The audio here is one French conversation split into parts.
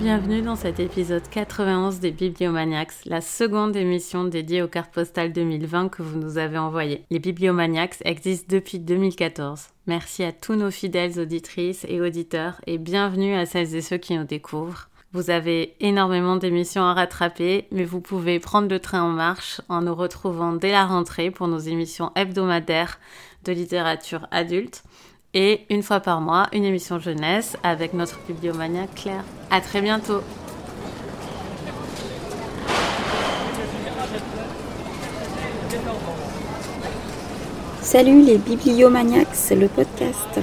Bienvenue dans cet épisode 91 des Bibliomaniacs, la seconde émission dédiée aux cartes postales 2020 que vous nous avez envoyées. Les Bibliomaniacs existent depuis 2014. Merci à tous nos fidèles auditrices et auditeurs et bienvenue à celles et ceux qui nous découvrent. Vous avez énormément d'émissions à rattraper, mais vous pouvez prendre le train en marche en nous retrouvant dès la rentrée pour nos émissions hebdomadaires de littérature adulte et une fois par mois, une émission jeunesse avec notre bibliomania Claire. À très bientôt. Salut les bibliomaniacs, le podcast.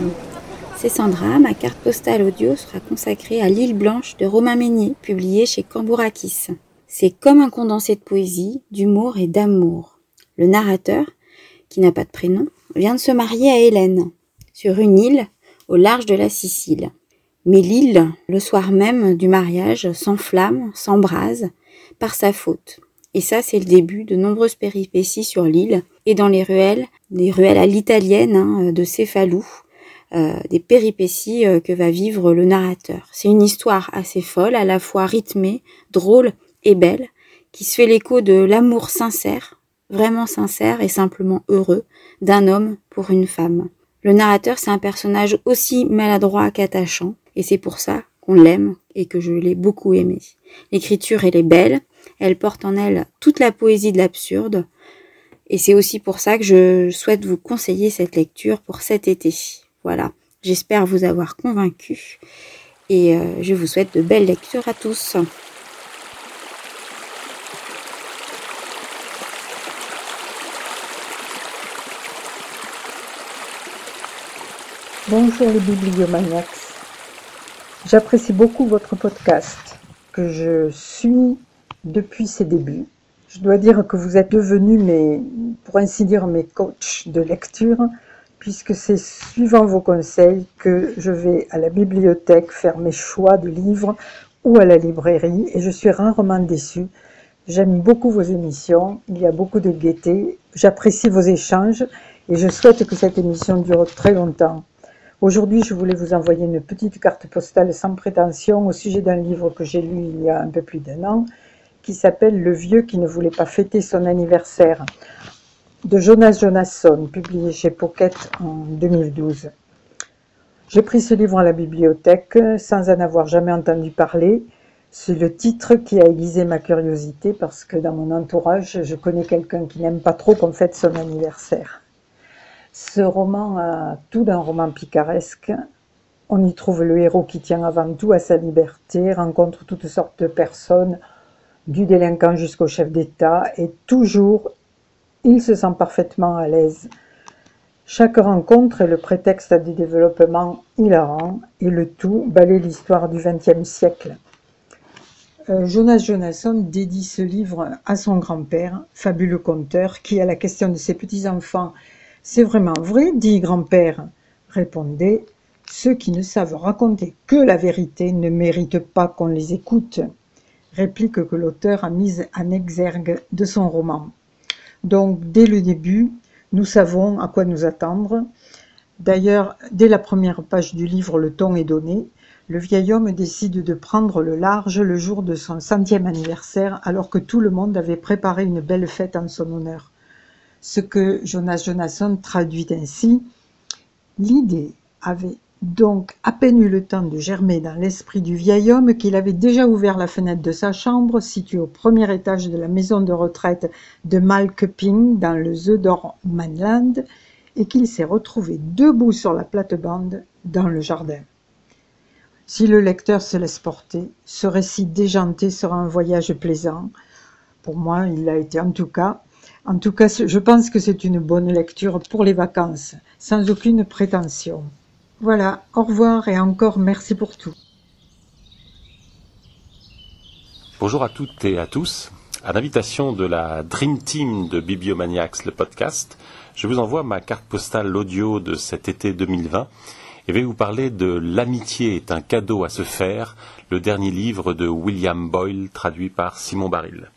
C'est ma carte postale audio sera consacrée à L'île blanche de Romain Meignier, publiée chez Cambourakis. C'est comme un condensé de poésie, d'humour et d'amour. Le narrateur, qui n'a pas de prénom, vient de se marier à Hélène, sur une île au large de la Sicile. Mais l'île, le soir même du mariage, s'enflamme, s'embrase par sa faute. Et ça, c'est le début de nombreuses péripéties sur l'île et dans les ruelles, des ruelles à l'italienne hein, de Céphalou, euh, des péripéties euh, que va vivre le narrateur. C'est une histoire assez folle, à la fois rythmée, drôle et belle, qui se fait l'écho de l'amour sincère, vraiment sincère et simplement heureux, d'un homme pour une femme. Le narrateur, c'est un personnage aussi maladroit qu'attachant, et c'est pour ça qu'on l'aime et que je l'ai beaucoup aimé. L'écriture, elle est belle, elle porte en elle toute la poésie de l'absurde, et c'est aussi pour ça que je souhaite vous conseiller cette lecture pour cet été. Voilà, j'espère vous avoir convaincu, et euh, je vous souhaite de belles lectures à tous. Bonjour les bibliomaniacs. J'apprécie beaucoup votre podcast que je suis depuis ses débuts. Je dois dire que vous êtes devenus mes, pour ainsi dire, mes coachs de lecture, puisque c'est suivant vos conseils que je vais à la bibliothèque faire mes choix de livres ou à la librairie et je suis rarement déçue. J'aime beaucoup vos émissions, il y a beaucoup de gaieté, j'apprécie vos échanges et je souhaite que cette émission dure très longtemps. Aujourd'hui, je voulais vous envoyer une petite carte postale sans prétention au sujet d'un livre que j'ai lu il y a un peu plus d'un an, qui s'appelle Le vieux qui ne voulait pas fêter son anniversaire, de Jonas Jonasson, publié chez Pocket en 2012. J'ai pris ce livre à la bibliothèque sans en avoir jamais entendu parler. C'est le titre qui a aiguisé ma curiosité parce que dans mon entourage, je connais quelqu'un qui n'aime pas trop qu'on fête son anniversaire. Ce roman a tout d'un roman picaresque. On y trouve le héros qui tient avant tout à sa liberté, rencontre toutes sortes de personnes, du délinquant jusqu'au chef d'État, et toujours il se sent parfaitement à l'aise. Chaque rencontre est le prétexte à des développements hilarants, et le tout balaye l'histoire du XXe siècle. Euh, Jonas Jonasson dédie ce livre à son grand-père, fabuleux conteur, qui, à la question de ses petits-enfants c'est vraiment vrai, dit grand-père, répondait. Ceux qui ne savent raconter que la vérité ne méritent pas qu'on les écoute. Réplique que l'auteur a mise en exergue de son roman. Donc, dès le début, nous savons à quoi nous attendre. D'ailleurs, dès la première page du livre, le ton est donné. Le vieil homme décide de prendre le large le jour de son centième anniversaire, alors que tout le monde avait préparé une belle fête en son honneur ce que Jonas Jonasson traduit ainsi. L'idée avait donc à peine eu le temps de germer dans l'esprit du vieil homme qu'il avait déjà ouvert la fenêtre de sa chambre, située au premier étage de la maison de retraite de Malkeping dans le Södermanland, et qu'il s'est retrouvé debout sur la plate-bande dans le jardin. Si le lecteur se laisse porter, ce récit déjanté sera un voyage plaisant. Pour moi, il l'a été en tout cas, en tout cas, je pense que c'est une bonne lecture pour les vacances, sans aucune prétention. Voilà, au revoir et encore merci pour tout. Bonjour à toutes et à tous. À l'invitation de la Dream Team de Bibliomaniacs, le podcast, je vous envoie ma carte postale audio de cet été 2020 et vais vous parler de L'amitié est un cadeau à se faire, le dernier livre de William Boyle traduit par Simon Baril.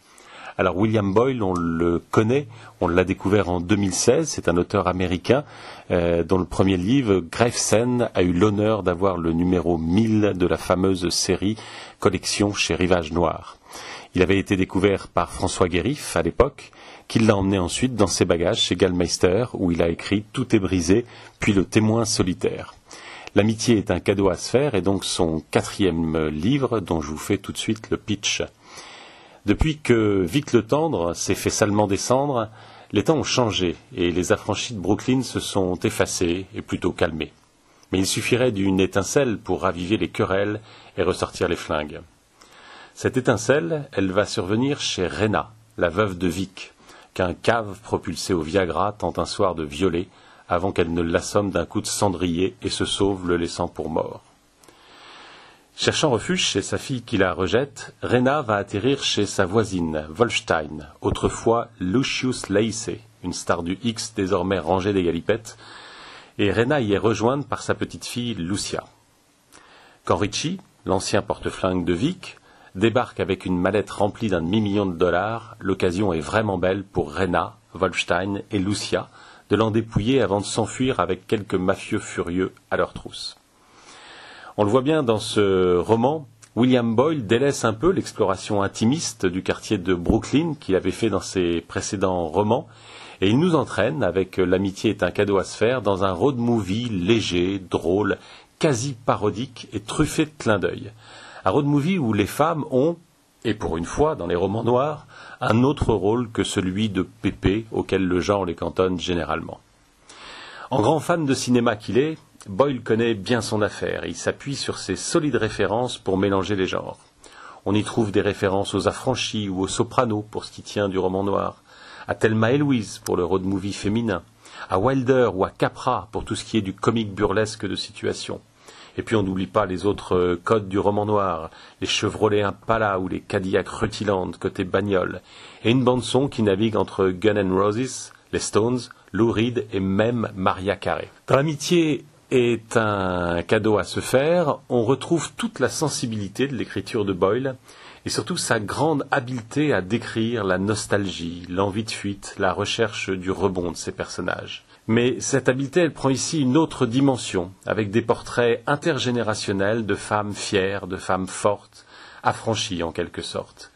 Alors William Boyle, on le connaît, on l'a découvert en 2016, c'est un auteur américain euh, dont le premier livre, Gravesend, a eu l'honneur d'avoir le numéro 1000 de la fameuse série Collection chez Rivage Noir. Il avait été découvert par François Guérif à l'époque, qui l'a emmené ensuite dans ses bagages chez Gallmeister, où il a écrit Tout est brisé, puis Le témoin solitaire. L'amitié est un cadeau à se faire, et donc son quatrième livre, dont je vous fais tout de suite le pitch. Depuis que Vite le tendre s'est fait salement descendre, les temps ont changé, et les affranchis de Brooklyn se sont effacés et plutôt calmés. Mais il suffirait d'une étincelle pour raviver les querelles et ressortir les flingues. Cette étincelle, elle va survenir chez Rena, la veuve de Vic, qu'un cave propulsé au Viagra tente un soir de violer avant qu'elle ne l'assomme d'un coup de cendrier et se sauve, le laissant pour mort. Cherchant refuge chez sa fille qui la rejette, Rena va atterrir chez sa voisine, Wolfstein, autrefois Lucius Lacey, une star du X désormais rangée des galipettes, et Rena y est rejointe par sa petite fille Lucia. Quand Richie, l'ancien porte-flingue de Vic, débarque avec une mallette remplie d'un demi-million de dollars, l'occasion est vraiment belle pour Rena, Wolfstein et Lucia de l'en dépouiller avant de s'enfuir avec quelques mafieux furieux à leur trousse. On le voit bien dans ce roman, William Boyle délaisse un peu l'exploration intimiste du quartier de Brooklyn qu'il avait fait dans ses précédents romans, et il nous entraîne, avec L'amitié est un cadeau à se faire, dans un road movie léger, drôle, quasi parodique et truffé de clins d'œil un road movie où les femmes ont, et pour une fois dans les romans noirs, un autre rôle que celui de pépé auquel le genre les cantonne généralement. En grand fan de cinéma qu'il est, Boyle connaît bien son affaire. Il s'appuie sur ses solides références pour mélanger les genres. On y trouve des références aux affranchis ou aux sopranos pour ce qui tient du roman noir, à Thelma et Louise pour le road movie féminin, à Wilder ou à Capra pour tout ce qui est du comique burlesque de situation. Et puis on n'oublie pas les autres euh, codes du roman noir, les Chevrolet Impala ou les Cadillac Rutiland côté bagnole, et une bande-son qui navigue entre Gun N' Roses, les Stones, Lou Reed et même Maria Carey. Dans l'amitié est un cadeau à se faire, on retrouve toute la sensibilité de l'écriture de Boyle, et surtout sa grande habileté à décrire la nostalgie, l'envie de fuite, la recherche du rebond de ses personnages. Mais cette habileté, elle prend ici une autre dimension, avec des portraits intergénérationnels de femmes fières, de femmes fortes, affranchies en quelque sorte.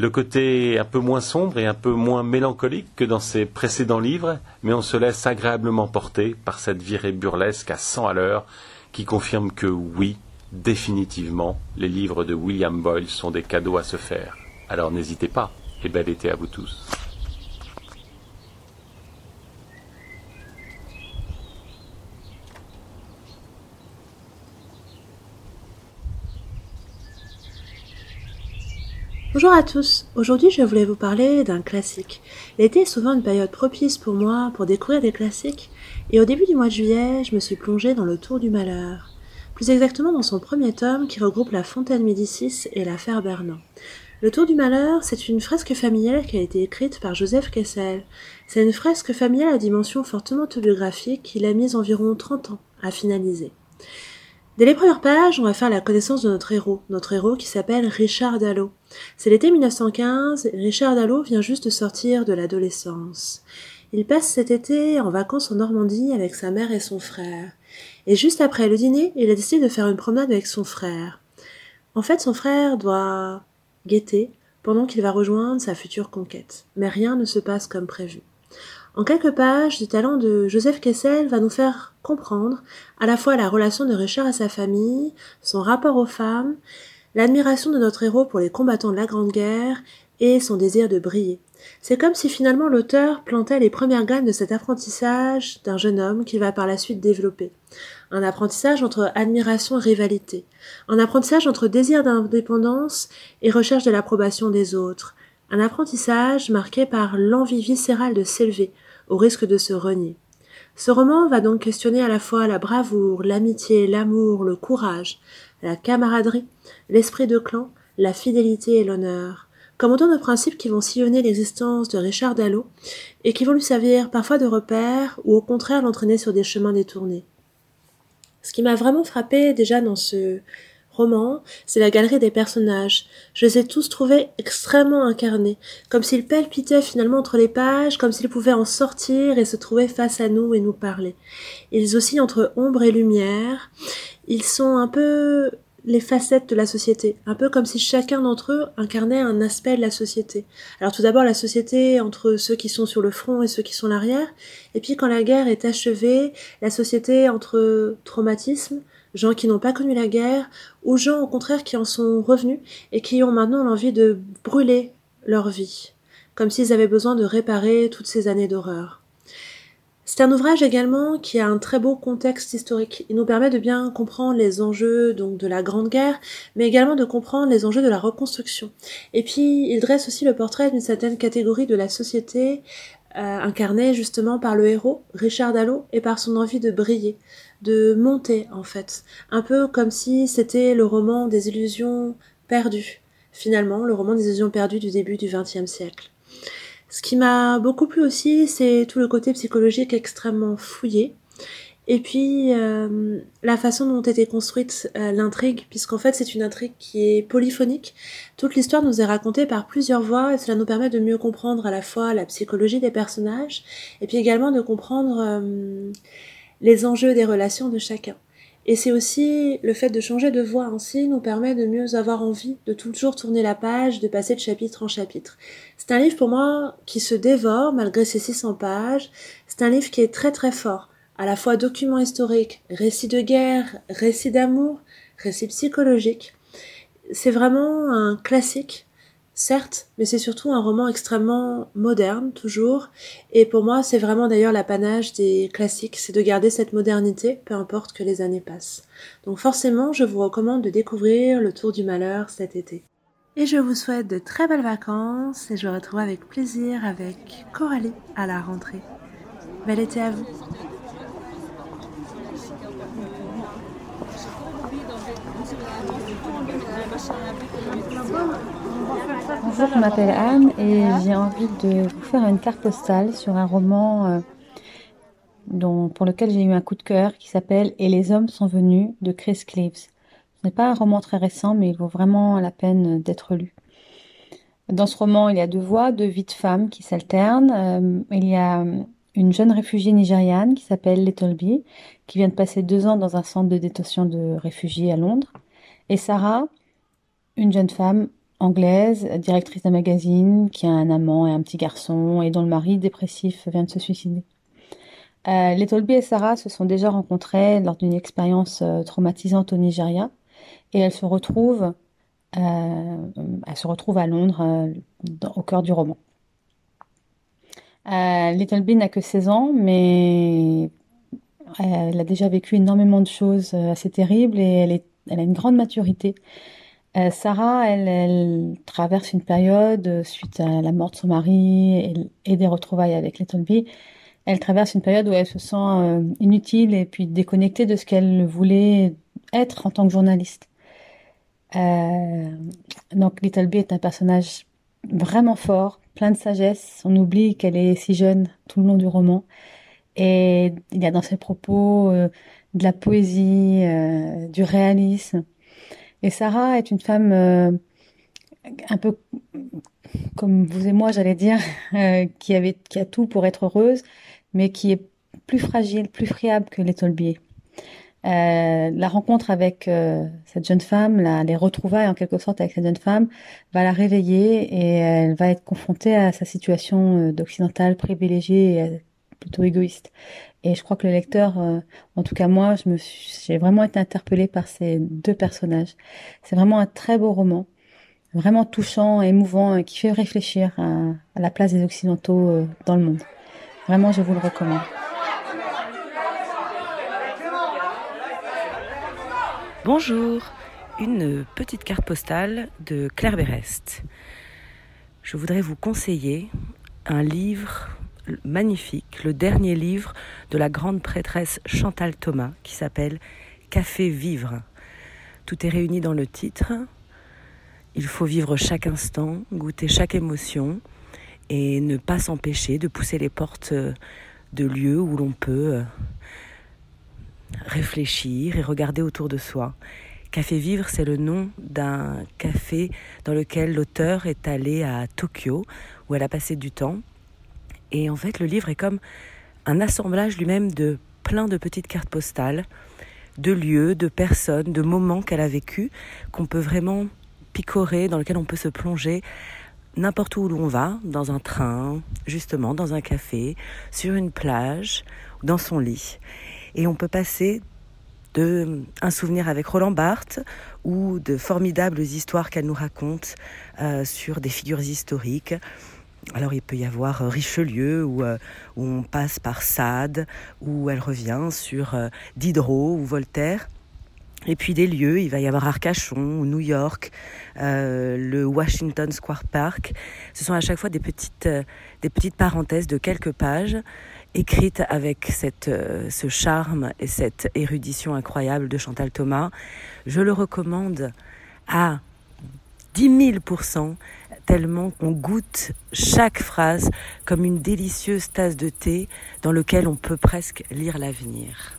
Le côté un peu moins sombre et un peu moins mélancolique que dans ses précédents livres, mais on se laisse agréablement porter par cette virée burlesque à cent à l'heure qui confirme que oui, définitivement, les livres de William Boyle sont des cadeaux à se faire. Alors n'hésitez pas, et bel été à vous tous. Bonjour à tous, aujourd'hui je voulais vous parler d'un classique. L'été est souvent une période propice pour moi pour découvrir des classiques, et au début du mois de juillet, je me suis plongée dans le Tour du Malheur. Plus exactement dans son premier tome qui regroupe la Fontaine Médicis et l'affaire Bernan. Le Tour du Malheur, c'est une fresque familiale qui a été écrite par Joseph Kessel. C'est une fresque familiale à dimension fortement autobiographique qu'il a mise environ 30 ans à finaliser. Dès les premières pages, on va faire la connaissance de notre héros, notre héros qui s'appelle Richard Dallot. C'est l'été 1915, Richard Dallot vient juste de sortir de l'adolescence. Il passe cet été en vacances en Normandie avec sa mère et son frère. Et juste après le dîner, il a décidé de faire une promenade avec son frère. En fait, son frère doit guetter pendant qu'il va rejoindre sa future conquête. Mais rien ne se passe comme prévu. En quelques pages, le talent de Joseph Kessel va nous faire comprendre à la fois la relation de Richard à sa famille, son rapport aux femmes, l'admiration de notre héros pour les combattants de la Grande Guerre et son désir de briller. C'est comme si finalement l'auteur plantait les premières graines de cet apprentissage d'un jeune homme qu'il va par la suite développer. Un apprentissage entre admiration et rivalité. Un apprentissage entre désir d'indépendance et recherche de l'approbation des autres. Un apprentissage marqué par l'envie viscérale de s'élever, au risque de se renier. Ce roman va donc questionner à la fois la bravoure, l'amitié, l'amour, le courage, la camaraderie, l'esprit de clan, la fidélité et l'honneur, comme autant de principes qui vont sillonner l'existence de Richard Dallot et qui vont lui servir parfois de repère ou au contraire l'entraîner sur des chemins détournés. Ce qui m'a vraiment frappé déjà dans ce c'est la galerie des personnages. Je les ai tous trouvés extrêmement incarnés, comme s'ils palpitaient finalement entre les pages, comme s'ils pouvaient en sortir et se trouver face à nous et nous parler. Ils oscillent entre ombre et lumière. Ils sont un peu les facettes de la société, un peu comme si chacun d'entre eux incarnait un aspect de la société. Alors tout d'abord la société entre ceux qui sont sur le front et ceux qui sont l'arrière, et puis quand la guerre est achevée, la société entre traumatisme, gens qui n'ont pas connu la guerre, ou gens au contraire qui en sont revenus et qui ont maintenant l'envie de brûler leur vie, comme s'ils avaient besoin de réparer toutes ces années d'horreur. C'est un ouvrage également qui a un très beau contexte historique. Il nous permet de bien comprendre les enjeux donc de la Grande Guerre, mais également de comprendre les enjeux de la reconstruction. Et puis il dresse aussi le portrait d'une certaine catégorie de la société euh, incarnée justement par le héros Richard Dallot et par son envie de briller, de monter en fait, un peu comme si c'était le roman des illusions perdues. Finalement, le roman des illusions perdues du début du XXe siècle. Ce qui m'a beaucoup plu aussi, c'est tout le côté psychologique extrêmement fouillé. Et puis euh, la façon dont était construite euh, l'intrigue, puisqu'en fait c'est une intrigue qui est polyphonique. Toute l'histoire nous est racontée par plusieurs voix et cela nous permet de mieux comprendre à la fois la psychologie des personnages et puis également de comprendre euh, les enjeux des relations de chacun. Et c'est aussi le fait de changer de voix ainsi nous permet de mieux avoir envie de toujours tourner la page, de passer de chapitre en chapitre. C'est un livre pour moi qui se dévore malgré ses 600 pages. C'est un livre qui est très très fort, à la fois document historique, récit de guerre, récit d'amour, récit psychologique. C'est vraiment un classique certes, mais c'est surtout un roman extrêmement moderne, toujours. Et pour moi, c'est vraiment d'ailleurs l'apanage des classiques, c'est de garder cette modernité, peu importe que les années passent. Donc forcément, je vous recommande de découvrir Le Tour du Malheur cet été. Et je vous souhaite de très belles vacances et je vous retrouve avec plaisir avec Coralie à la rentrée. Bel été à vous Bonjour, je m'appelle Anne et j'ai envie de vous faire une carte postale sur un roman euh, dont, pour lequel j'ai eu un coup de cœur qui s'appelle Et les hommes sont venus de Chris Cleaves. Ce n'est pas un roman très récent mais il vaut vraiment la peine d'être lu. Dans ce roman, il y a deux voix, deux vies de femmes qui s'alternent. Euh, il y a une jeune réfugiée nigériane qui s'appelle Bee, qui vient de passer deux ans dans un centre de détention de réfugiés à Londres. Et Sarah, une jeune femme anglaise, directrice d'un magazine, qui a un amant et un petit garçon, et dont le mari dépressif vient de se suicider. Euh, Letolby et Sarah se sont déjà rencontrées lors d'une expérience euh, traumatisante au Nigeria, et elles se retrouvent, euh, se retrouvent à Londres, euh, au cœur du roman. Little n'a que 16 ans, mais elle a déjà vécu énormément de choses assez terribles et elle a une grande maturité. Euh, Sarah, elle, traverse une période euh, suite à la mort de son mari et, des retrouvailles avec Little B. Elle traverse une période où elle se sent euh, inutile et puis déconnectée de ce qu'elle voulait être en tant que journaliste. donc Little B est un personnage vraiment fort, plein de sagesse. On oublie qu'elle est si jeune tout le long du roman. Et il y a dans ses propos de la poésie, du réalisme. Et Sarah est une femme euh, un peu comme vous et moi, j'allais dire, euh, qui avait qui a tout pour être heureuse, mais qui est plus fragile, plus friable que les Tolbier. Euh, la rencontre avec cette jeune femme, la, les retrouvailles en quelque sorte avec cette jeune femme, va la réveiller et elle va être confrontée à sa situation d'occidentale privilégiée et plutôt égoïste. Et je crois que le lecteur, euh, en tout cas moi, je me j'ai vraiment été interpellée par ces deux personnages. C'est vraiment un très beau roman, vraiment touchant, émouvant, et qui fait réfléchir à, à la place des Occidentaux euh, dans le monde. Vraiment, je vous le recommande. Bonjour, une petite carte postale de Claire Berest. Je voudrais vous conseiller un livre magnifique, le dernier livre de la grande prêtresse Chantal Thomas qui s'appelle Café Vivre. Tout est réuni dans le titre. Il faut vivre chaque instant, goûter chaque émotion et ne pas s'empêcher de pousser les portes de lieux où l'on peut euh, réfléchir et regarder autour de soi. Café Vivre, c'est le nom d'un café dans lequel l'auteur est allé à Tokyo, où elle a passé du temps. Et en fait, le livre est comme un assemblage lui-même de plein de petites cartes postales, de lieux, de personnes, de moments qu'elle a vécus, qu'on peut vraiment picorer, dans lesquels on peut se plonger n'importe où l'on va, dans un train, justement, dans un café, sur une plage, dans son lit. Et on peut passer de un souvenir avec Roland Barthes ou de formidables histoires qu'elle nous raconte euh, sur des figures historiques. Alors il peut y avoir euh, Richelieu où, euh, où on passe par Sade, où elle revient sur Diderot ou Voltaire. Et puis des lieux, il va y avoir Arcachon, New York, euh, le Washington Square Park. Ce sont à chaque fois des petites, euh, des petites parenthèses de quelques pages écrites avec cette, euh, ce charme et cette érudition incroyable de Chantal Thomas. Je le recommande à 10 000 tellement qu'on goûte chaque phrase comme une délicieuse tasse de thé dans lequel on peut presque lire l'avenir.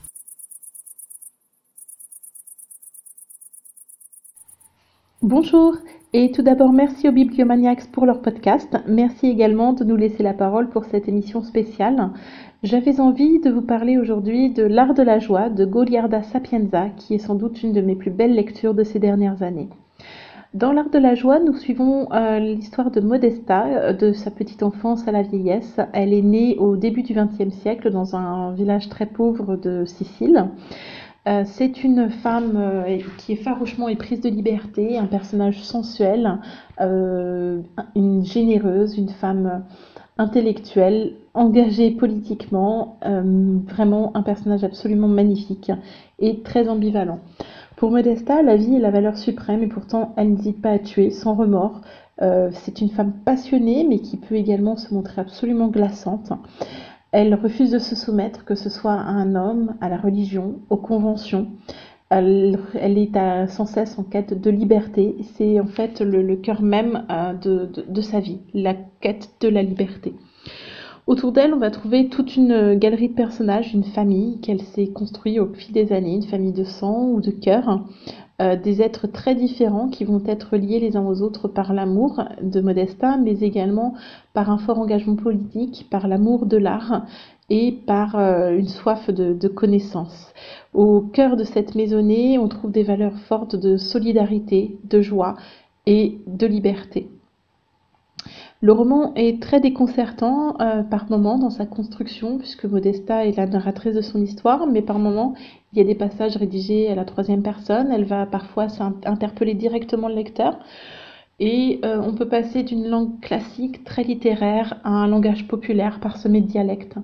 Bonjour et tout d'abord merci aux Bibliomaniacs pour leur podcast. Merci également de nous laisser la parole pour cette émission spéciale. J'avais envie de vous parler aujourd'hui de L'Art de la joie de Goliarda Sapienza qui est sans doute une de mes plus belles lectures de ces dernières années. Dans L'Art de la joie, nous suivons euh, l'histoire de Modesta, euh, de sa petite enfance à la vieillesse. Elle est née au début du XXe siècle dans un village très pauvre de Sicile. Euh, c'est une femme qui est farouchement éprise de liberté, un personnage sensuel, une généreuse, une femme intellectuelle, engagée politiquement, vraiment un personnage absolument magnifique et très ambivalent. Pour Modesta, la vie est la valeur suprême et pourtant elle n'hésite pas à tuer sans remords. c'est une femme passionnée mais qui peut également se montrer absolument glaçante. Elle refuse de se soumettre, que ce soit à un homme, à la religion, aux conventions. Elle, est sans cesse en quête de liberté. C'est en fait le, cœur même euh, de, sa vie, la quête de la liberté. Autour d'elle, on va trouver toute une galerie de personnages, une famille qu'elle s'est construite au fil des années, une famille de sang ou de cœur, euh, des êtres très différents qui vont être liés les uns aux autres par l'amour de Modesta, mais également par un fort engagement politique, par l'amour de l'art et par euh, une soif de connaissance. Au cœur de cette maisonnée, on trouve des valeurs fortes de solidarité, de joie et de liberté. Le roman est très déconcertant euh, par moments dans sa construction, puisque Modesta est la narratrice de son histoire, mais par moments il y a des passages rédigés à la troisième personne. Elle va parfois interpeller directement le lecteur. Et euh, on peut passer d'une langue classique, très littéraire, à un langage populaire parsemé de dialectes.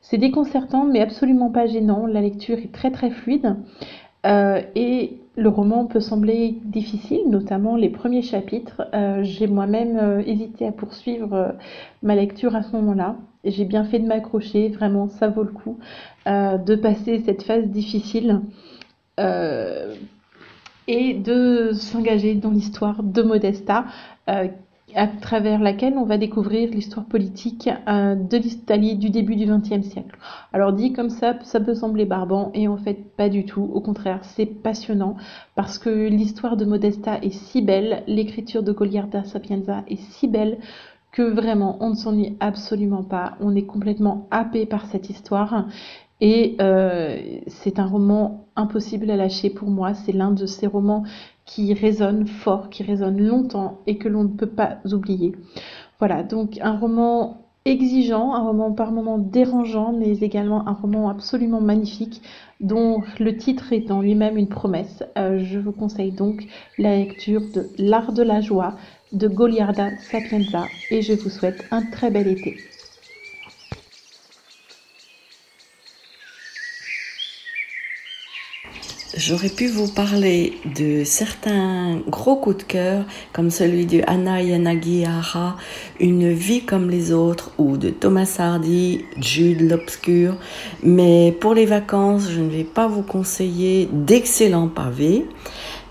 C'est déconcertant, mais absolument pas gênant. La lecture est très très fluide. Euh, et le roman peut sembler difficile, notamment les premiers chapitres. Euh, j'ai moi-même euh, hésité à poursuivre ma lecture à ce moment-là. J'ai bien fait de m'accrocher, vraiment, ça vaut le coup de passer cette phase difficile et de s'engager dans l'histoire de Modesta, à travers laquelle on va découvrir l'histoire politique euh, de l'Italie du début du XXe siècle. Alors dit comme ça, ça peut sembler barbant et en fait pas du tout. Au contraire, c'est passionnant parce que l'histoire de Modesta est si belle, l'écriture de Goliarda Sapienza est si belle que vraiment on ne s'ennuie absolument pas. On est complètement happé par cette histoire et euh, c'est un roman impossible à lâcher pour moi. C'est l'un de ces romans qui résonne fort, qui résonne longtemps et que l'on ne peut pas oublier. Voilà, donc un roman exigeant, un roman par moments dérangeant, mais également un roman absolument magnifique dont le titre est en lui-même une promesse. Euh, je vous conseille donc la lecture de L'art de la joie de Goliarda Sapienza et je vous souhaite un très bel été. J'aurais pu vous parler de certains gros coups de cœur, comme celui de Anna Yanagihara, Une vie comme les autres, ou de Thomas Hardy, Jude l'Obscur. Mais pour les vacances, je ne vais pas vous conseiller d'excellents pavés,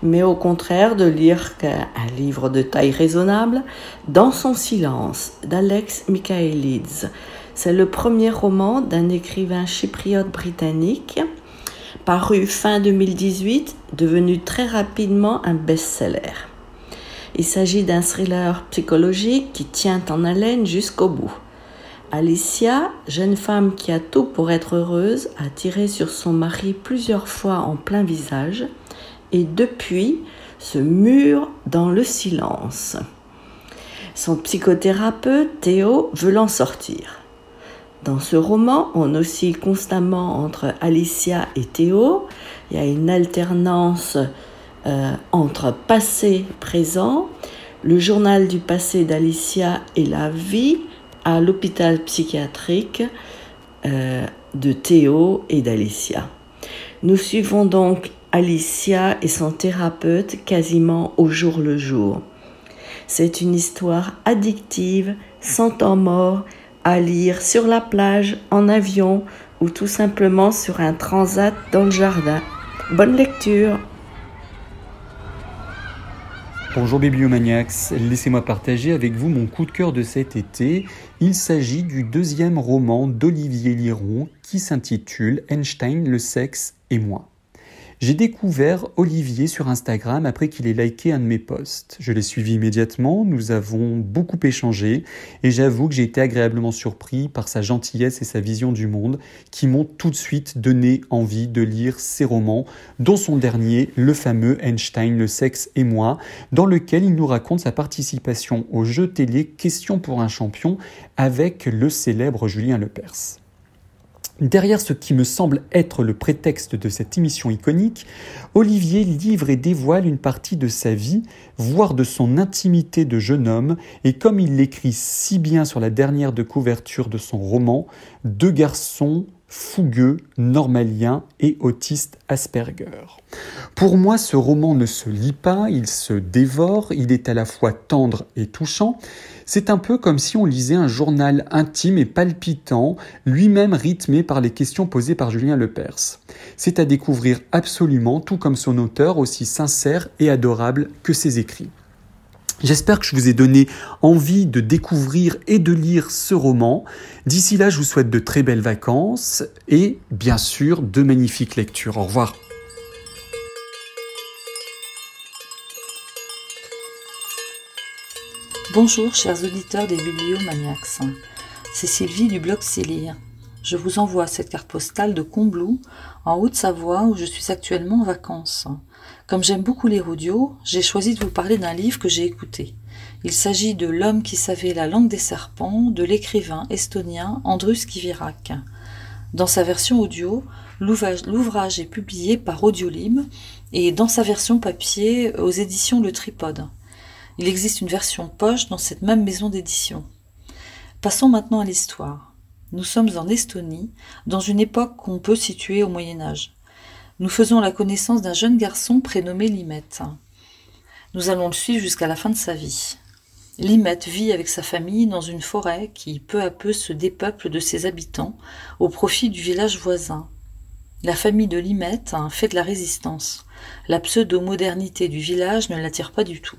mais au contraire de lire un livre de taille raisonnable, Dans son silence, d'Alex Michaelides. C'est le premier roman d'un écrivain chypriote britannique paru fin 2018, devenu très rapidement un best-seller. Il s'agit d'un thriller psychologique qui tient en haleine jusqu'au bout. Alicia, jeune femme qui a tout pour être heureuse, a tiré sur son mari plusieurs fois en plein visage et depuis se mure dans le silence. Son psychothérapeute, Théo, veut l'en sortir. Dans ce roman, on oscille constamment entre Alicia et Théo. Il y a une alternance euh, entre passé présent. Le journal du passé d'Alicia et la vie à l'hôpital psychiatrique euh, de Théo et d'Alicia. Nous suivons donc Alicia et son thérapeute quasiment au jour le jour. C'est une histoire addictive, sans temps mort, à lire sur la plage, en avion ou tout simplement sur un transat dans le jardin. Bonne lecture Bonjour Bibliomaniacs, laissez-moi partager avec vous mon coup de cœur de cet été. Il s'agit du deuxième roman d'Olivier Liron qui s'intitule Einstein, le sexe et moi. J'ai découvert Olivier sur Instagram après qu'il ait liké un de mes posts. Je l'ai suivi immédiatement, nous avons beaucoup échangé et j'avoue que j'ai été agréablement surpris par sa gentillesse et sa vision du monde qui m'ont tout de suite donné envie de lire ses romans, dont son dernier, le fameux Einstein, le sexe et moi, dans lequel il nous raconte sa participation au jeu télé Question pour un champion avec le célèbre Julien Lepers. Derrière ce qui me semble être le prétexte de cette émission iconique, Olivier livre et dévoile une partie de sa vie, voire de son intimité de jeune homme, et comme il l'écrit si bien sur la dernière de couverture de son roman, Deux garçons fougueux, normalien et autiste Asperger. Pour moi, ce roman ne se lit pas, il se dévore, il est à la fois tendre et touchant. C'est un peu comme si on lisait un journal intime et palpitant, lui-même rythmé par les questions posées par Julien Lepers. C'est à découvrir absolument, tout comme son auteur, aussi sincère et adorable que ses écrits. J'espère que je vous ai donné envie de découvrir et de lire ce roman. D'ici là, je vous souhaite de très belles vacances et bien sûr de magnifiques lectures. Au revoir. Bonjour chers auditeurs des Bibliomaniacs. C'est Sylvie du blog Célire. Je vous envoie cette carte postale de Combloux, en Haute-Savoie, où je suis actuellement en vacances. Comme j'aime beaucoup les audios, j'ai choisi de vous parler d'un livre que j'ai écouté. Il s'agit de L'homme qui savait la langue des serpents de l'écrivain estonien Andrus Kivirak. Dans sa version audio, l'ouvrage est publié par Audiolib et dans sa version papier aux éditions Le Tripode. Il existe une version poche dans cette même maison d'édition. Passons maintenant à l'histoire. Nous sommes en Estonie, dans une époque qu'on peut situer au Moyen Âge nous faisons la connaissance d'un jeune garçon prénommé Limette. Nous allons le suivre jusqu'à la fin de sa vie. Limette vit avec sa famille dans une forêt qui peu à peu se dépeuple de ses habitants au profit du village voisin. La famille de Limette fait de la résistance. La pseudo-modernité du village ne l'attire pas du tout.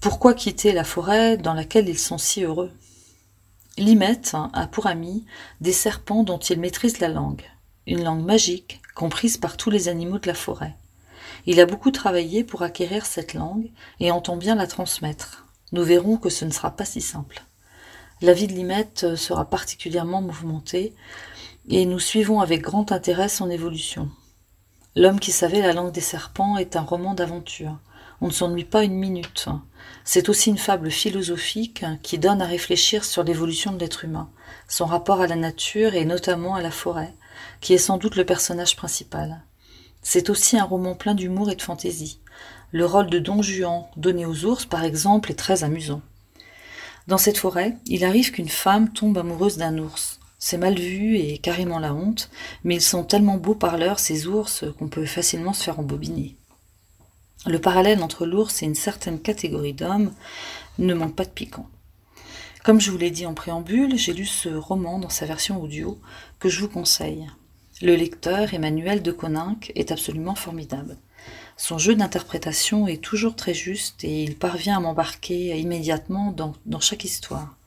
Pourquoi quitter la forêt dans laquelle ils sont si heureux? Limette a pour ami des serpents dont il maîtrise la langue, une langue magique comprise par tous les animaux de la forêt. Il a beaucoup travaillé pour acquérir cette langue et entend bien la transmettre. Nous verrons que ce ne sera pas si simple. La vie de Limette sera particulièrement mouvementée et nous suivons avec grand intérêt son évolution. L'homme qui savait la langue des serpents est un roman d'aventure. On ne s'ennuie pas une minute. C'est aussi une fable philosophique qui donne à réfléchir sur l'évolution de l'être humain, son rapport à la nature et notamment à la forêt, qui est sans doute le personnage principal. C'est aussi un roman plein d'humour et de fantaisie. Le rôle de Don Juan, donné aux ours par exemple, est très amusant. Dans cette forêt, il arrive qu'une femme tombe amoureuse d'un ours. C'est mal vu et carrément la honte, mais ils sont tellement beaux parleurs, ces ours, qu'on peut facilement se faire embobiner. Le parallèle entre l'ours et une certaine catégorie d'hommes ne manque pas de piquant. Comme je vous l'ai dit en préambule, j'ai lu ce roman dans sa version audio que je vous conseille. Le lecteur, Emmanuel de Coninck, est absolument formidable. Son jeu d'interprétation est toujours très juste et il parvient à m'embarquer immédiatement dans, dans chaque histoire.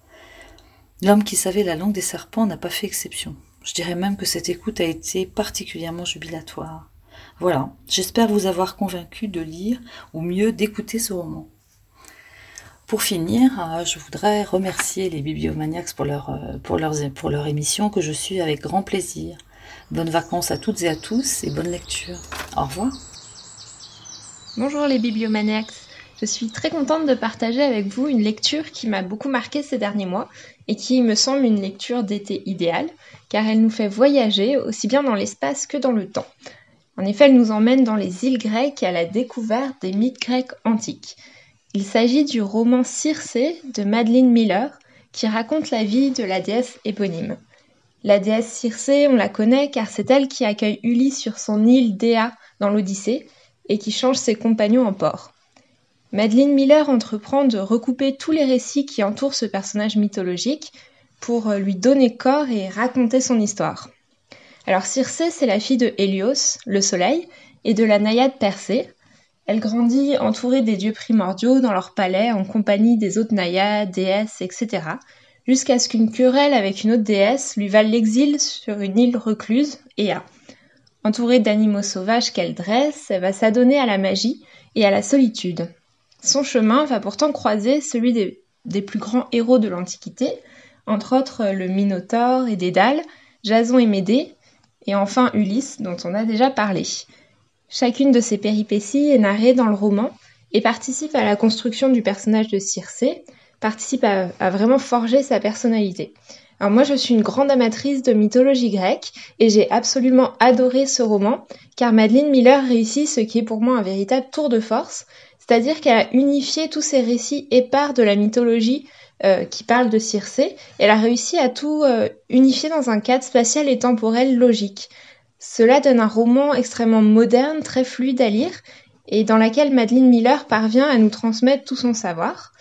L'homme qui savait la langue des serpents n'a pas fait exception. Je dirais même que cette écoute a été particulièrement jubilatoire. Voilà, j'espère vous avoir convaincu de lire ou mieux d'écouter ce roman. Pour finir, euh, je voudrais remercier les bibliomaniacs pour leur, euh, pour, pour leur émission que je suis avec grand plaisir. Bonnes vacances à toutes et à tous et bonne lecture. Au revoir. Bonjour les bibliomaniacs. Je suis très contente de partager avec vous une lecture qui m'a beaucoup marqué ces derniers mois et qui me semble une lecture d'été idéale car elle nous fait voyager aussi bien dans l'espace que dans le temps. En effet, elle nous emmène dans les îles grecques à la découverte des mythes grecs antiques. Il s'agit du roman Circé de Madeleine Miller qui raconte la vie de la déesse éponyme. La déesse Circé, on la connaît car c'est elle qui accueille Ulysse sur son île Déa dans l'Odyssée et qui change ses compagnons en porc. Madeleine Miller entreprend de recouper tous les récits qui entourent ce personnage mythologique pour lui donner corps et raconter son histoire. Alors Circé, c'est la fille de Hélios, le soleil, et de la naïade Persée, elle grandit entourée des dieux primordiaux dans leur palais en compagnie des autres naïades, déesses, etc. Jusqu'à ce qu'une querelle avec une autre déesse lui vale l'exil sur une île recluse, Ea. Entourée d'animaux sauvages qu'elle dresse, elle va s'adonner à la magie et à la solitude. Son chemin va pourtant croiser celui des, des plus grands héros de l'Antiquité, entre autres le Minotaure et Dédale, Jason et Médée, et enfin Ulysse, dont on a déjà parlé. Chacune de ces péripéties est narrée dans le roman et participe à la construction du personnage de Circé, participe à, vraiment forger sa personnalité. Alors moi je suis une grande amatrice de mythologie grecque et j'ai absolument adoré ce roman car Madeleine Miller réussit ce qui est pour moi un véritable tour de force, c'est-à-dire qu'elle a unifié tous ces récits épars de la mythologie euh, qui parlent de Circé, elle a réussi à tout euh, unifier dans un cadre spatial et temporel logique. Cela donne un roman extrêmement moderne, très fluide à lire, et dans laquelle Madeleine Miller parvient à nous transmettre tout son savoir.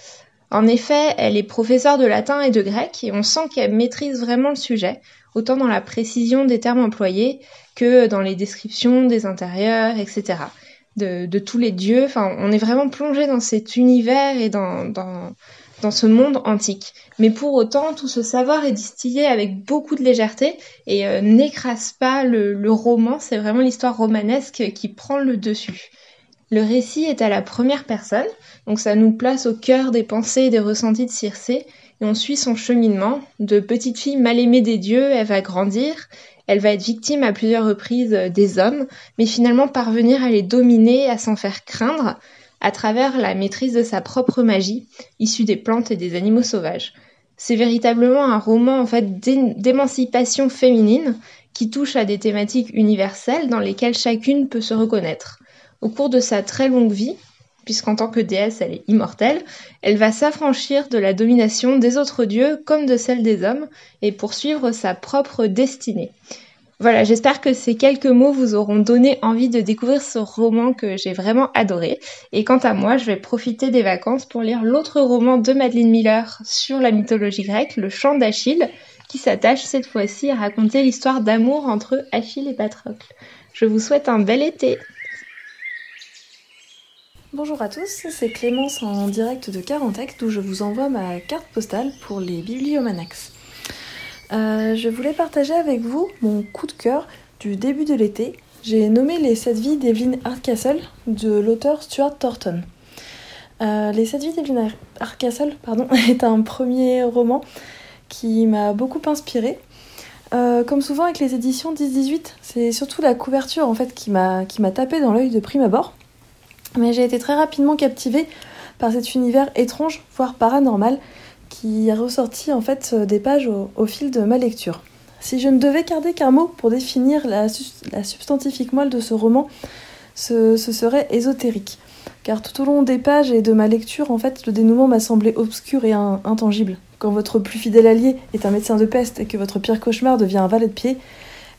En effet, elle est professeure de latin et de grec, et on sent qu'elle maîtrise vraiment le sujet, autant dans la précision des termes employés que dans les descriptions des intérieurs, etc. De, tous les dieux. Enfin, on est vraiment plongé dans cet univers et dans, dans ce monde antique. Mais pour autant, tout ce savoir est distillé avec beaucoup de légèreté et euh, n'écrase pas le, roman. C'est vraiment l'histoire romanesque qui prend le dessus. Le récit est à la première personne, donc ça nous place au cœur des pensées et des ressentis de Circé, et on suit son cheminement. De petite fille mal aimée des dieux, elle va grandir, elle va être victime à plusieurs reprises euh, des hommes, mais finalement parvenir à les dominer, à s'en faire craindre, à travers la maîtrise de sa propre magie, issue des plantes et des animaux sauvages. C'est véritablement un roman d'émancipation féminine qui touche à des thématiques universelles dans lesquelles chacune peut se reconnaître. Au cours de sa très longue vie, puisqu'en tant que déesse elle est immortelle, elle va s'affranchir de la domination des autres dieux comme de celle des hommes et poursuivre sa propre destinée. Voilà, j'espère que ces quelques mots vous auront donné envie de découvrir ce roman que j'ai vraiment adoré. Et quant à moi, je vais profiter des vacances pour lire l'autre roman de Madeleine Miller sur la mythologie grecque, Le chant d'Achille, qui s'attache cette fois-ci à raconter l'histoire d'amour entre Achille et Patrocle. Je vous souhaite un bel été. Bonjour à tous, c'est Clémence en direct de Carantec, d'où je vous envoie ma carte postale pour les Bibliomanax. Euh, je voulais partager avec vous mon coup de cœur du début de l'été. J'ai nommé Les 7 vies d'Evelyn Hardcastle de l'auteur Stuart Thornton. Euh, les 7 vies d'Evelyn Hardcastle pardon, est un premier roman qui m'a beaucoup inspiré. Euh, comme souvent avec les éditions 10-18, c'est surtout la couverture en fait qui m'a tapé dans l'œil de prime abord. Mais j'ai été très rapidement captivée par cet univers étrange, voire paranormal, qui est ressorti en fait euh, des pages au, fil de ma lecture. Si je ne devais garder qu'un mot pour définir la, substantifique moelle de ce roman, ce, serait ésotérique. Car tout au long des pages et de ma lecture, en fait, le dénouement m'a semblé obscur et intangible. Quand votre plus fidèle allié est un médecin de peste et que votre pire cauchemar devient un valet de pied,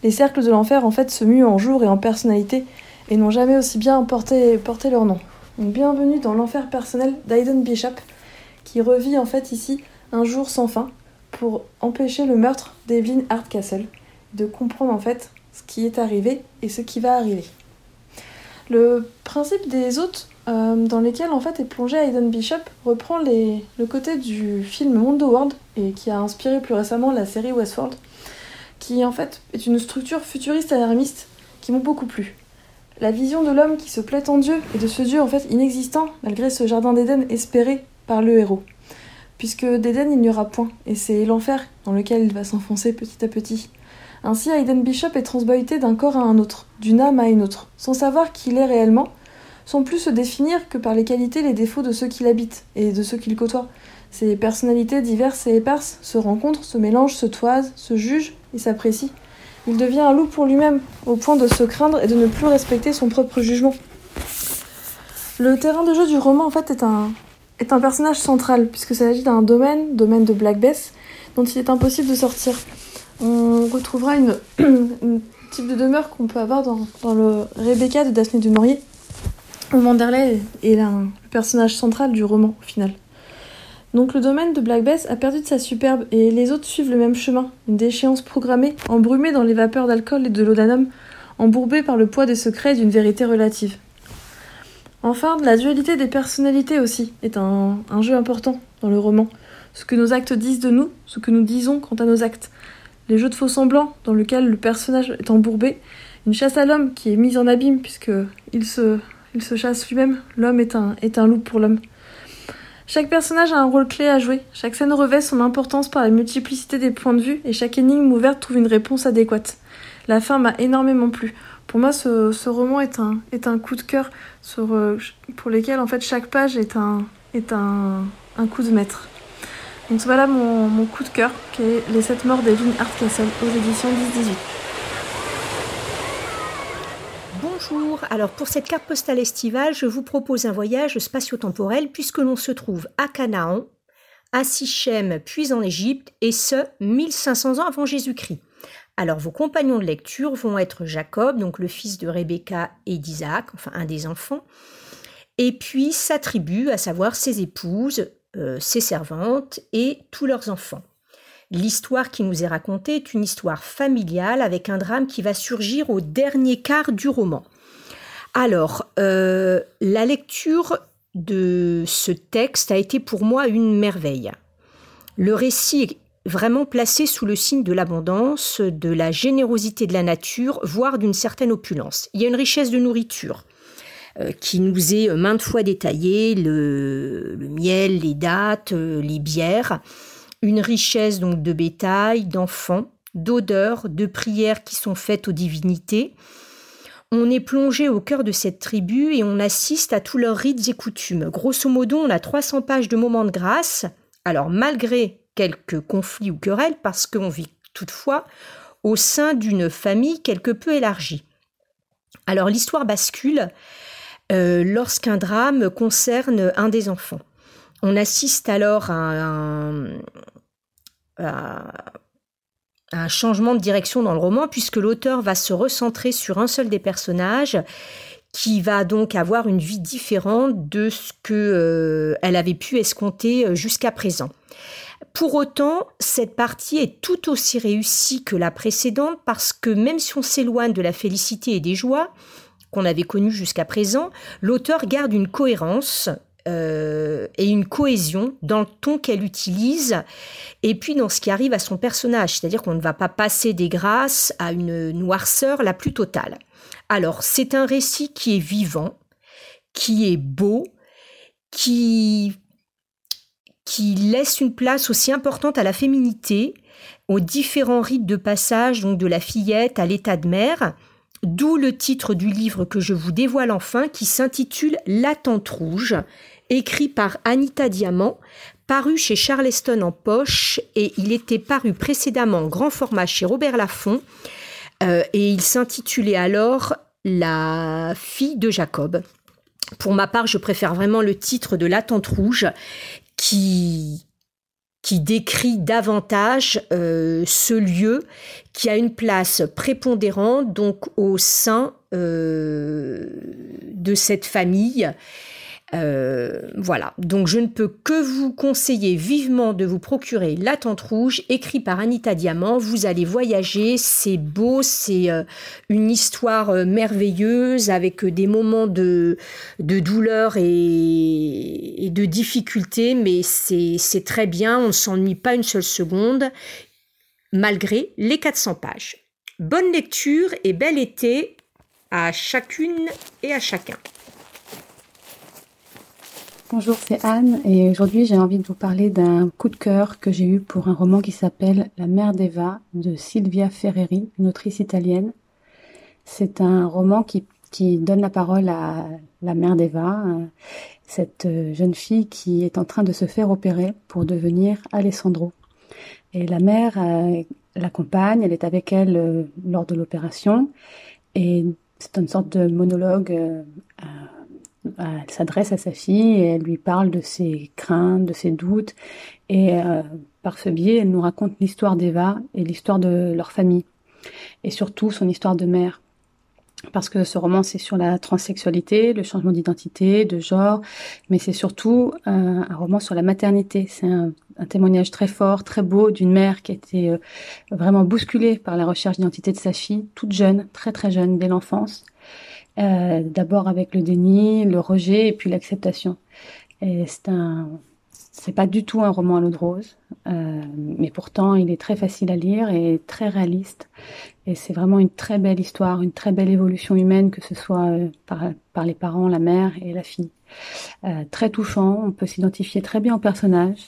les cercles de l'enfer en fait se muent en jour et en personnalité et n'ont jamais aussi bien porté, porté leur nom. Donc bienvenue dans l'enfer personnel d'Aiden Bishop, qui revit en fait ici un jour sans fin pour empêcher le meurtre d'Evelyn Hardcastle, de comprendre en fait ce qui est arrivé et ce qui va arriver. Le principe des hôtes euh, dans lesquels en fait est plongé Aidan Bishop reprend le côté du film Mondo World et qui a inspiré plus récemment la série Westworld qui en fait est une structure futuriste alarmiste qui m'ont beaucoup plu. La vision de l'homme qui se plaît en Dieu et de ce Dieu en fait inexistant malgré ce jardin d'Éden espéré par le héros. Puisque d'Éden il n'y aura point, et c'est l'enfer dans lequel il va s'enfoncer petit à petit. Ainsi, Hayden Bishop est transboïté d'un corps à un autre, d'une âme à une autre, sans savoir qui il est réellement, sans plus se définir que par les qualités et les défauts de ceux qui l'habitent et de ceux qui le côtoient. Ces personnalités diverses et éparses se rencontrent, se mélangent, se toisent, se jugent et s'apprécient. Il devient un loup pour lui-même, au point de se craindre et de ne plus respecter son propre jugement. Le terrain de jeu du roman, en fait, est un, est un personnage central, puisque s'agit d'un domaine, domaine de Black Bess, dont il est impossible de sortir. On retrouvera une, type de demeure qu'on peut avoir dans, le Rebecca de Daphné du Maurier. Manderley est, est le personnage central du roman, au final. Donc le domaine de Black Bess a perdu de sa superbe et les autres suivent le même chemin, une déchéance programmée, embrumée dans les vapeurs d'alcool et de laudanum, embourbée par le poids des secrets d'une vérité relative. Enfin, la dualité des personnalités aussi est un, jeu important dans le roman. Ce que nos actes disent de nous, ce que nous disons quant à nos actes. Les jeux de faux semblants dans lesquels le personnage est embourbé, une chasse à l'homme qui est mise en abîme puisque il se, il se chasse lui-même. L'homme est un, est un loup pour l'homme. Chaque personnage a un rôle clé à jouer, chaque scène revêt son importance par la multiplicité des points de vue et chaque énigme ouverte trouve une réponse adéquate. La fin m'a énormément plu. Pour moi, ce, roman est un, est un coup de cœur euh, pour lequel en fait chaque page est un, est un, un coup de maître. Donc voilà mon, mon coup de cœur, qui est Les sept morts d'Evelyn Hardcastle aux éditions 10-18. Bonjour, alors pour cette carte postale estivale, je vous propose un voyage spatio-temporel puisque l'on se trouve à Canaan, à Sichem, puis en Égypte, et ce, 1500 ans avant Jésus-Christ. Alors vos compagnons de lecture vont être Jacob, donc le fils de Rebecca et d'Isaac, enfin un des enfants, et puis sa tribu, à savoir ses épouses, euh, ses servantes et tous leurs enfants. L'histoire qui nous est racontée est une histoire familiale avec un drame qui va surgir au dernier quart du roman. Alors, euh, la lecture de ce texte a été pour moi une merveille. Le récit vraiment placé sous le signe de l'abondance, de la générosité de la nature, voire d'une certaine opulence. Il y a une richesse de nourriture euh, qui nous est maintes fois détaillée, le, le miel, les dattes, euh, les bières une richesse donc de bétail, d'enfants, d'odeurs, de prières qui sont faites aux divinités. On est plongé au cœur de cette tribu et on assiste à tous leurs rites et coutumes. Grosso modo, on a 300 pages de moments de grâce. Alors, malgré quelques conflits ou querelles, parce qu'on vit toutefois au sein d'une famille quelque peu élargie. Alors, l'histoire bascule euh, lorsqu'un drame concerne un des enfants. On assiste alors à un, changement de direction dans le roman, puisque l'auteur va se recentrer sur un seul des personnages qui va donc avoir une vie différente de ce que euh, avait pu escompter euh, jusqu'à présent. Pour autant, cette partie est tout aussi réussie que la précédente parce que même si on s'éloigne de la félicité et des joies qu'on avait connues jusqu'à présent, l'auteur garde une cohérence euh, et une cohésion dans le ton qu'elle utilise et puis dans ce qui arrive à son personnage, c'est-à-dire qu'on ne va pas passer des grâces à une noirceur la plus totale. Alors, c'est un récit qui est vivant, qui est beau, qui qui laisse une place aussi importante à la féminité, aux différents rites de passage, donc de la fillette à l'état de mère, d'où le titre du livre que je vous dévoile enfin, qui s'intitule La Tente Rouge, écrit par Anita Diamant, paru chez Charleston en poche et il était paru précédemment en grand format chez Robert Laffont euh, et il s'intitulait alors La fille de Jacob. Pour ma part, je préfère vraiment le titre de La Tente Rouge qui décrit davantage euh, ce lieu qui a une place prépondérante donc au sein euh, de cette famille euh, voilà, donc je ne peux que vous conseiller vivement de vous procurer La Tente Rouge, écrit par Anita Diamant. Vous allez voyager, c'est beau, c'est euh, une histoire euh, merveilleuse avec des moments de, douleur et, et de difficulté, mais c'est très bien, on ne s'ennuie pas une seule seconde. malgré les 400 pages. Bonne lecture et bel été à chacune et à chacun. Bonjour, c'est Anne et aujourd'hui j'ai envie de vous parler d'un coup de cœur que j'ai eu pour un roman qui s'appelle La mère d'Eva de Silvia Ferreri, une autrice italienne. C'est un roman qui, qui donne la parole à la mère d'Eva, euh, cette euh, jeune fille qui est en train de se faire opérer pour devenir Alessandro. Et la mère euh, l'accompagne, elle est avec elle lors de l'opération et c'est une sorte de monologue elle s'adresse à sa fille et elle lui parle de ses craintes, de ses doutes. Et euh, par ce biais, elle nous raconte l'histoire d'Eva et l'histoire de leur famille. Et surtout son histoire de mère. Parce que ce roman, c'est sur la transsexualité, le changement d'identité, de genre, mais c'est surtout un, roman sur la maternité. C'est un, témoignage très fort, très beau d'une mère qui a été euh, vraiment bousculée par la recherche d'identité de sa fille, toute jeune, très très jeune, dès l'enfance. Euh, d'abord avec le déni, le rejet et puis l'acceptation. C'est un, c'est pas du tout un roman à l'eau de rose, euh, mais pourtant il est très facile à lire et très réaliste. Et c'est vraiment une très belle histoire, une très belle évolution humaine, que ce soit euh, par, par les parents, la mère et la fille. Euh, très touchant, on peut s'identifier très bien au personnage.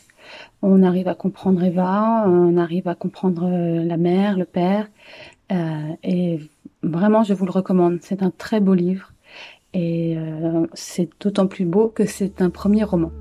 On arrive à comprendre Eva, on arrive à comprendre euh, la mère, le père, et Vraiment, je vous le recommande. C'est un très beau livre et euh, c'est d'autant plus beau que c'est un premier roman.